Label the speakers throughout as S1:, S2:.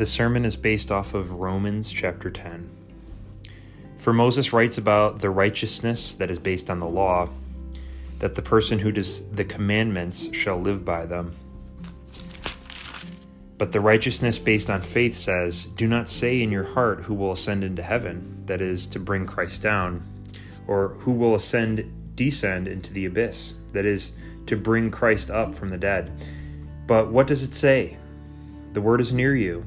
S1: The sermon is based off of Romans chapter 10. For Moses writes about the righteousness that is based on the law, that the person who does the commandments shall live by them. But the righteousness based on faith says, Do not say in your heart who will ascend into heaven, that is, to bring Christ down, or who will ascend, descend into the abyss, that is, to bring Christ up from the dead. But what does it say? The word is near you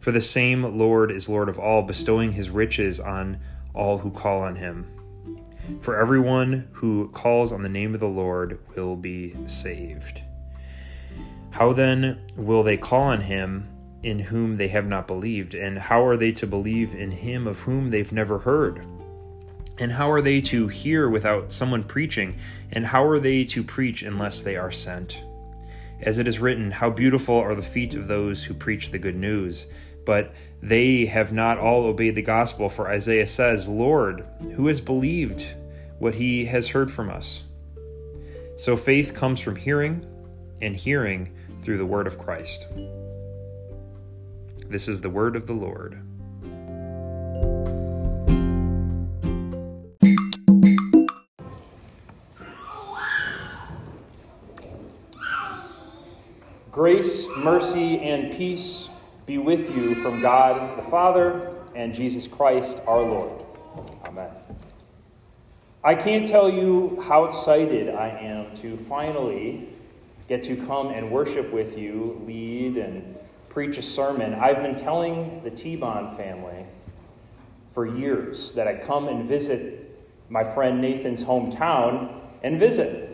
S1: for the same Lord is Lord of all, bestowing his riches on all who call on him. For everyone who calls on the name of the Lord will be saved. How then will they call on him in whom they have not believed? And how are they to believe in him of whom they've never heard? And how are they to hear without someone preaching? And how are they to preach unless they are sent? As it is written, How beautiful are the feet of those who preach the good news! But they have not all obeyed the gospel. For Isaiah says, Lord, who has believed what he has heard from us? So faith comes from hearing, and hearing through the word of Christ. This is the word of the Lord.
S2: Grace, mercy, and peace be with you from God the Father and Jesus Christ our Lord. Amen. I can't tell you how excited I am to finally get to come and worship with you, lead, and preach a sermon. I've been telling the T Bond family for years that I'd come and visit my friend Nathan's hometown and visit.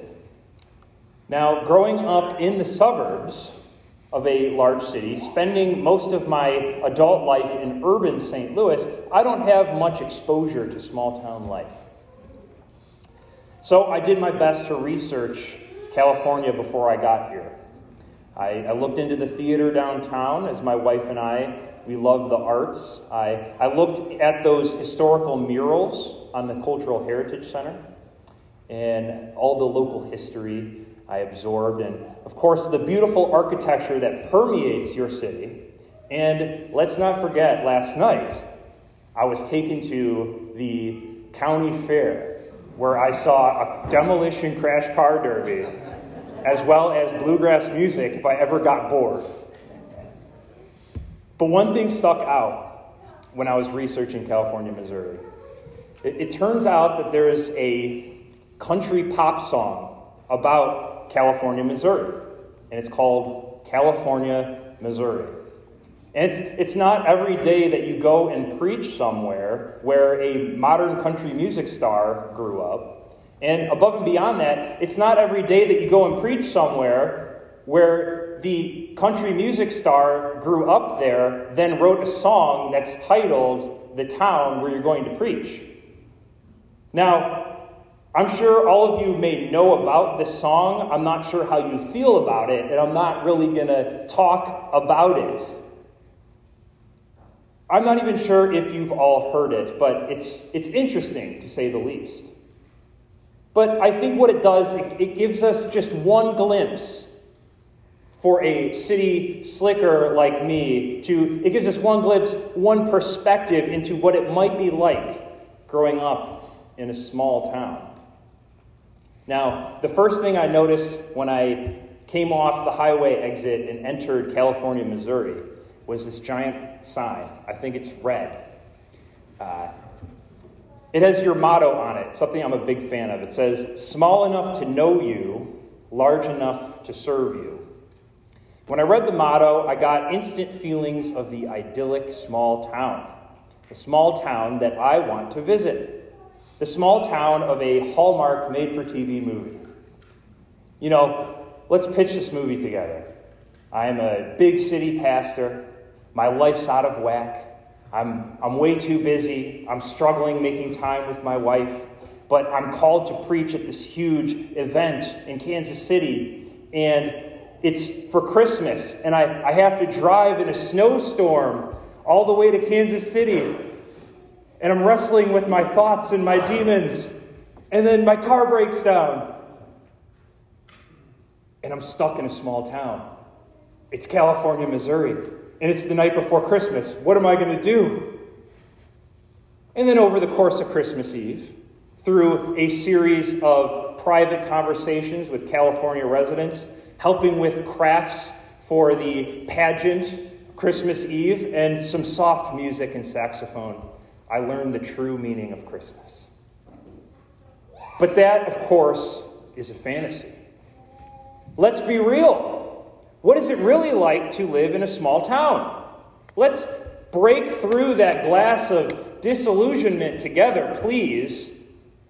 S2: Now, growing up in the suburbs, of a large city, spending most of my adult life in urban St. Louis, I don't have much exposure to small town life. So I did my best to research California before I got here. I, I, looked into the theater downtown as my wife and I, we love the arts. I, I looked at those historical murals on the Cultural Heritage Center and all the local history I absorbed, and of course, the beautiful architecture that permeates your city. And let's not forget, last night, I was taken to the county fair where I saw a demolition crash car derby, as well as bluegrass music if I ever got bored. But one thing stuck out when I was researching California, Missouri. It, it turns out that there is a country pop song about California, Missouri. And it's called California, Missouri. And it's, it's not every day that you go and preach somewhere where a modern country music star grew up. And above and beyond that, it's not every day that you go and preach somewhere where the country music star grew up there, then wrote a song that's titled The Town Where You're Going to Preach. Now, I'm sure all of you may know about this song. I'm not sure how you feel about it, and I'm not really going to talk about it. I'm not even sure if you've all heard it, but it's, it's interesting to say the least. But I think what it does, it, it gives us just one glimpse for a city slicker like me to it gives us one glimpse one perspective into what it might be like growing up in a small town now, the first thing I noticed when I came off the highway exit and entered California, Missouri, was this giant sign. I think it's red. Uh, it has your motto on it, something I'm a big fan of. It says, Small enough to know you, large enough to serve you. When I read the motto, I got instant feelings of the idyllic small town, the small town that I want to visit the small town of a Hallmark made for TV movie. You know, let's pitch this movie together. I am a big city pastor. My life's out of whack. I'm, I'm way too busy. I'm struggling making time with my wife. But I'm called to preach at this huge event in Kansas City. And it's for Christmas. And I, I have to drive in a snowstorm all the way to Kansas City. And I'm wrestling with my thoughts and my demons. And then my car breaks down. And I'm stuck in a small town. It's California, Missouri. And it's the night before Christmas. What am I going to do? And then over the course of Christmas Eve, through a series of private conversations with California residents, helping with crafts for the pageant Christmas Eve, and some soft music and saxophone, I learned the true meaning of Christmas. But that, of course, is a fantasy. Let's be real. What is it really like to live in a small town? Let's break through that glass of disillusionment together, please,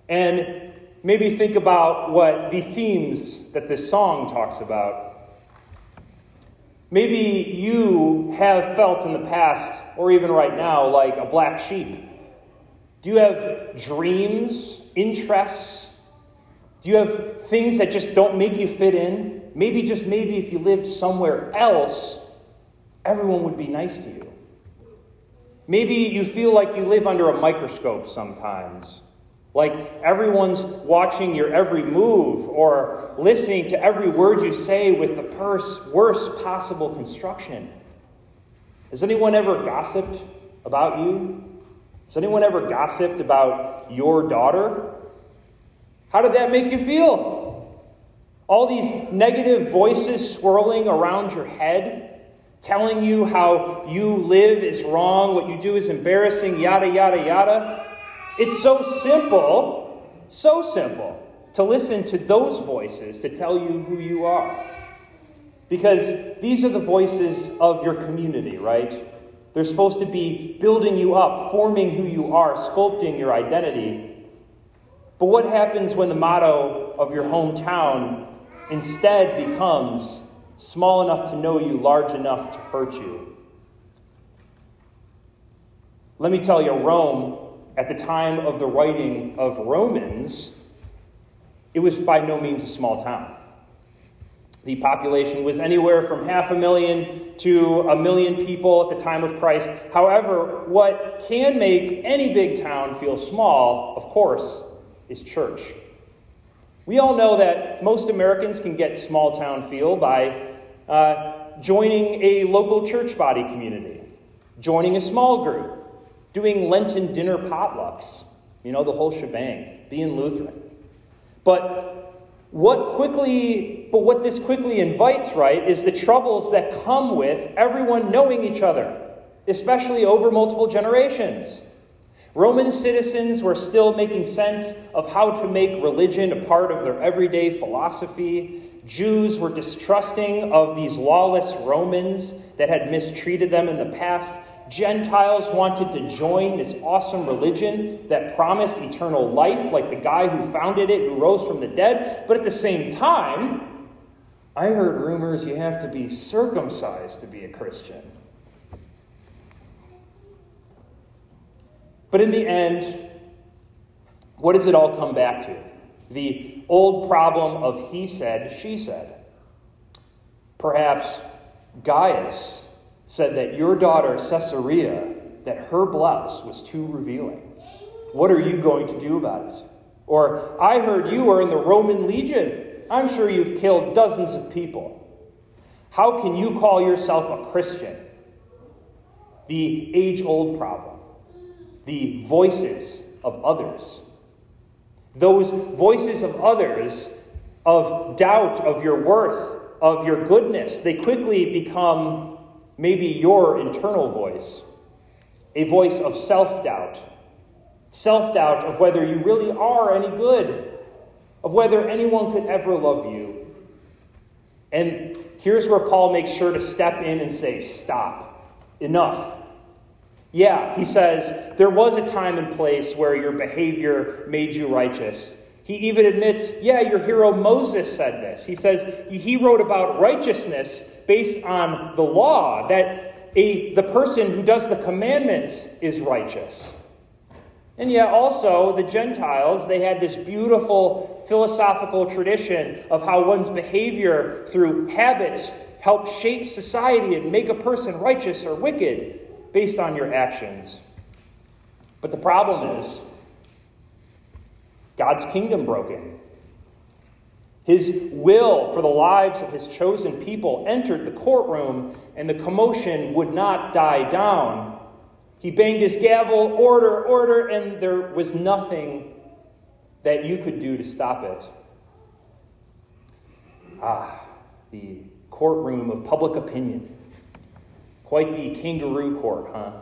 S2: and maybe think about what the themes that this song talks about. Maybe you have felt in the past, or even right now, like a black sheep. Do you have dreams, interests, do you have things that just don't make you fit in? Maybe, just maybe, if you lived somewhere else, everyone would be nice to you. Maybe you feel like you live under a microscope sometimes. Like everyone's watching your every move or listening to every word you say with the purse, worst possible construction. Has anyone ever gossiped about you? Has anyone ever gossiped about your daughter? How did that make you feel? All these negative voices swirling around your head, telling you how you live is wrong, what you do is embarrassing, yada, yada, yada. It's so simple, so simple to listen to those voices to tell you who you are. Because these are the voices of your community, right? They're supposed to be building you up, forming who you are, sculpting your identity. But what happens when the motto of your hometown instead becomes small enough to know you, large enough to hurt you? Let me tell you, Rome, at the time of the writing of Romans, it was by no means a small town. The population was anywhere from half a million to a million people at the time of Christ. However, what can make any big town feel small, of course, is church. We all know that most Americans can get small town feel by uh, joining a local church body community, joining a small group, doing Lenten dinner potlucks, you know, the whole shebang, being Lutheran. But what quickly, but what this quickly invites, right, is the troubles that come with everyone knowing each other, especially over multiple generations. Roman citizens were still making sense of how to make religion a part of their everyday philosophy. Jews were distrusting of these lawless Romans that had mistreated them in the past. Gentiles wanted to join this awesome religion that promised eternal life, like the guy who founded it, who rose from the dead. But at the same time, I heard rumors you have to be circumcised to be a Christian. But in the end, what does it all come back to? The old problem of he said, she said. Perhaps Gaius said that your daughter, Caesarea, that her blouse was too revealing. What are you going to do about it? Or, I heard you were in the Roman legion. I'm sure you've killed dozens of people. How can you call yourself a Christian? The age old problem the voices of others. Those voices of others, of doubt of your worth, of your goodness, they quickly become maybe your internal voice, a voice of self doubt. Self doubt of whether you really are any good, of whether anyone could ever love you. And here's where Paul makes sure to step in and say, Stop, enough. Yeah, he says, there was a time and place where your behavior made you righteous. He even admits, yeah, your hero Moses said this. He says he wrote about righteousness based on the law, that a, the person who does the commandments is righteous. And yet, also, the Gentiles, they had this beautiful philosophical tradition of how one's behavior through habits help shape society and make a person righteous or wicked based on your actions. But the problem is, God's kingdom broke in. His will for the lives of his chosen people entered the courtroom, and the commotion would not die down. He banged his gavel, order, order, and there was nothing that you could do to stop it. Ah, the courtroom of public opinion. Quite the kangaroo court, huh?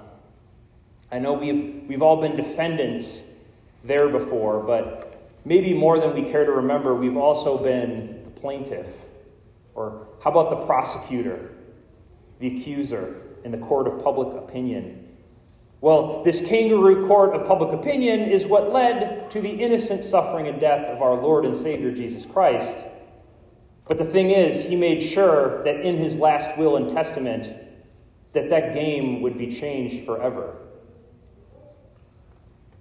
S2: I know we've, we've all been defendants there before, but maybe more than we care to remember, we've also been the plaintiff. Or how about the prosecutor, the accuser in the court of public opinion? Well, this kangaroo court of public opinion is what led to the innocent suffering and death of our Lord and Savior Jesus Christ. But the thing is, he made sure that in his last will and testament that that game would be changed forever.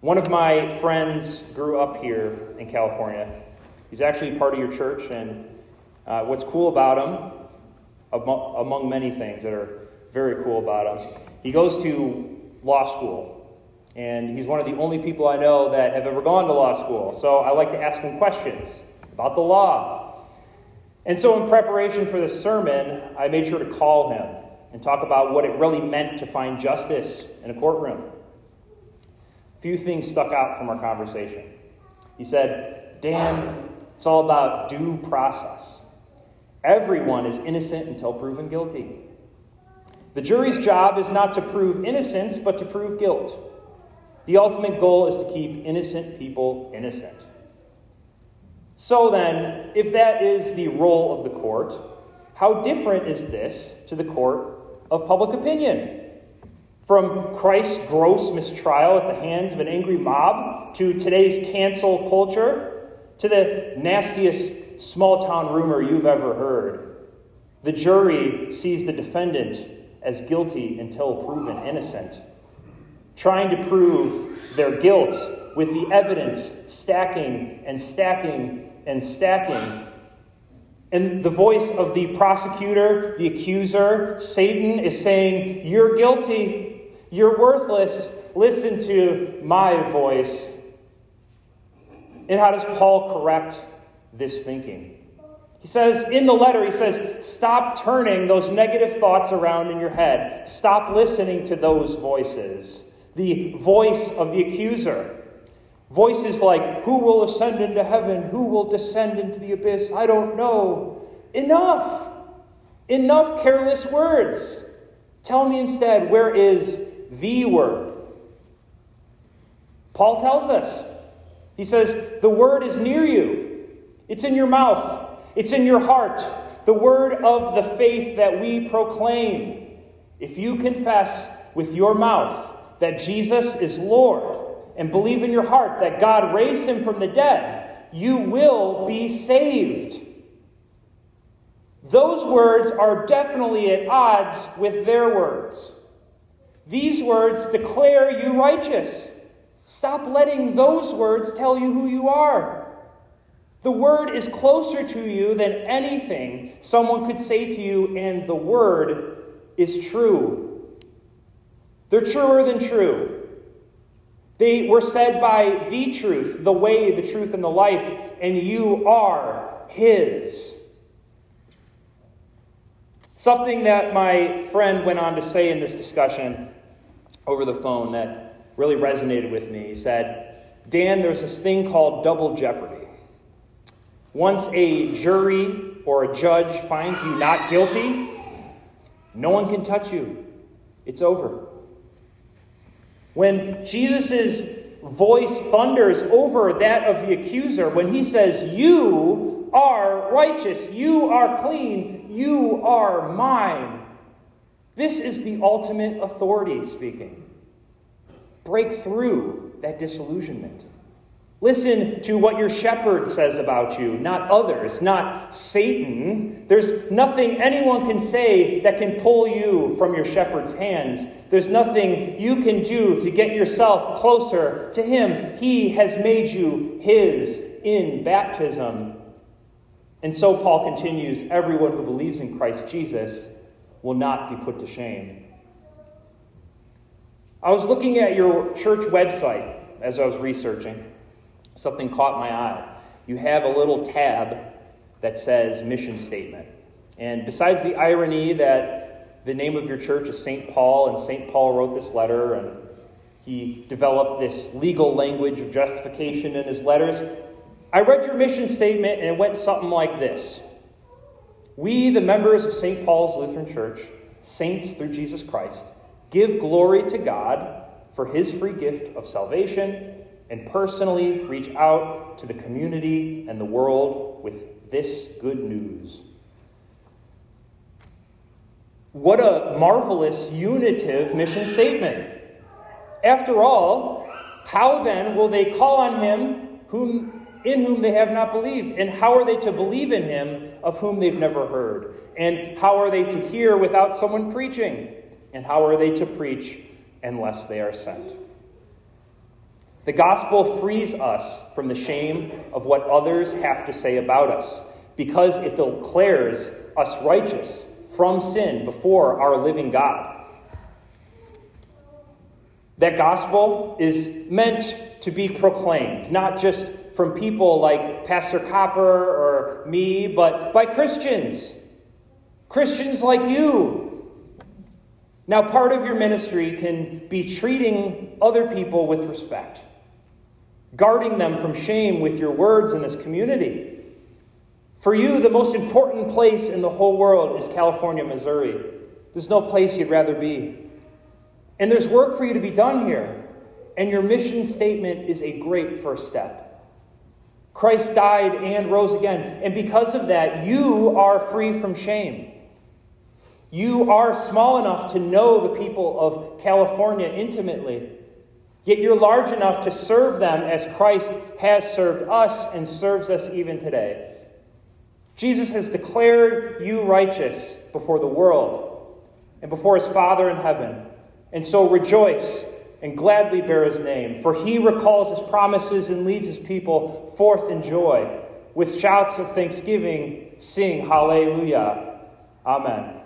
S2: One of my friends grew up here in California. He's actually part of your church, and uh, what's cool about him, among, among many things that are very cool about him, he goes to law school. And he's one of the only people I know that have ever gone to law school. So I like to ask him questions about the law. And so, in preparation for this sermon, I made sure to call him and talk about what it really meant to find justice in a courtroom few things stuck out from our conversation. He said, Dan, it's all about due process. Everyone is innocent until proven guilty. The jury's job is not to prove innocence, but to prove guilt. The ultimate goal is to keep innocent people innocent. So then, if that is the role of the court, how different is this to the court of public opinion? From Christ's gross mistrial at the hands of an angry mob to today's cancel culture to the nastiest small town rumor you've ever heard. The jury sees the defendant as guilty until proven innocent, trying to prove their guilt with the evidence stacking and stacking and stacking. And the voice of the prosecutor, the accuser, Satan is saying, You're guilty. You're worthless. Listen to my voice. And how does Paul correct this thinking? He says in the letter, he says, stop turning those negative thoughts around in your head. Stop listening to those voices. The voice of the accuser. Voices like, Who will ascend into heaven? Who will descend into the abyss? I don't know. Enough. Enough careless words. Tell me instead, where is the Word. Paul tells us. He says, The Word is near you, it's in your mouth, it's in your heart. The Word of the faith that we proclaim. If you confess with your mouth that Jesus is Lord and believe in your heart that God raised him from the dead, you will be saved. Those words are definitely at odds with their words. These words declare you righteous. Stop letting those words tell you who you are. The word is closer to you than anything someone could say to you, and the word is true. They're truer than true. They were said by the truth, the way, the truth, and the life, and you are His. Something that my friend went on to say in this discussion over the phone that really resonated with me. He said, Dan, there's this thing called double jeopardy. Once a jury or a judge finds you not guilty, no one can touch you. It's over. When Jesus' voice thunders over that of the accuser, when he says, You are righteous, you are clean, you are mine, this is the ultimate authority speaking. Break through that disillusionment. Listen to what your shepherd says about you, not others, not Satan. There's nothing anyone can say that can pull you from your shepherd's hands. There's nothing you can do to get yourself closer to him. He has made you his in baptism. And so Paul continues everyone who believes in Christ Jesus will not be put to shame. I was looking at your church website as I was researching something caught my eye. You have a little tab that says mission statement. And besides the irony that the name of your church is St. Paul, and St. Paul wrote this letter, and he developed this legal language of justification in his letters, I read your mission statement and it went something like this We, the members of St. Paul's Lutheran Church, saints through Jesus Christ, give glory to God for his free gift of salvation and personally reach out to the community and the world with this good news. What a marvelous unitive mission statement. After all, how then will they call on him whom, in whom they have not believed? And how are they to believe in him of whom they've never heard? And how are they to hear without someone preaching? And how are they to preach unless they are sent? The gospel frees us from the shame of what others have to say about us because it declares us righteous from sin before our living God. That gospel is meant to be proclaimed, not just from people like Pastor Copper or me, but by Christians. Christians like you. Now, part of your ministry can be treating other people with respect guarding them from shame with your words in this community. For you, the most important place in the whole world is California, Missouri. There's no place you'd rather be. And there's work for you to be done here. And your mission statement is a great first step. Christ died and rose again. And because of that, you are free from shame. You are small enough to know the people of California intimately. Yet you're large enough to serve them as Christ has served us and serves us even today. Jesus has declared you righteous before the world and before his Father in heaven. And so rejoice and gladly bear his name, for he recalls his promises and leads his people forth in joy. With shouts of thanksgiving, sing Hallelujah. Amen.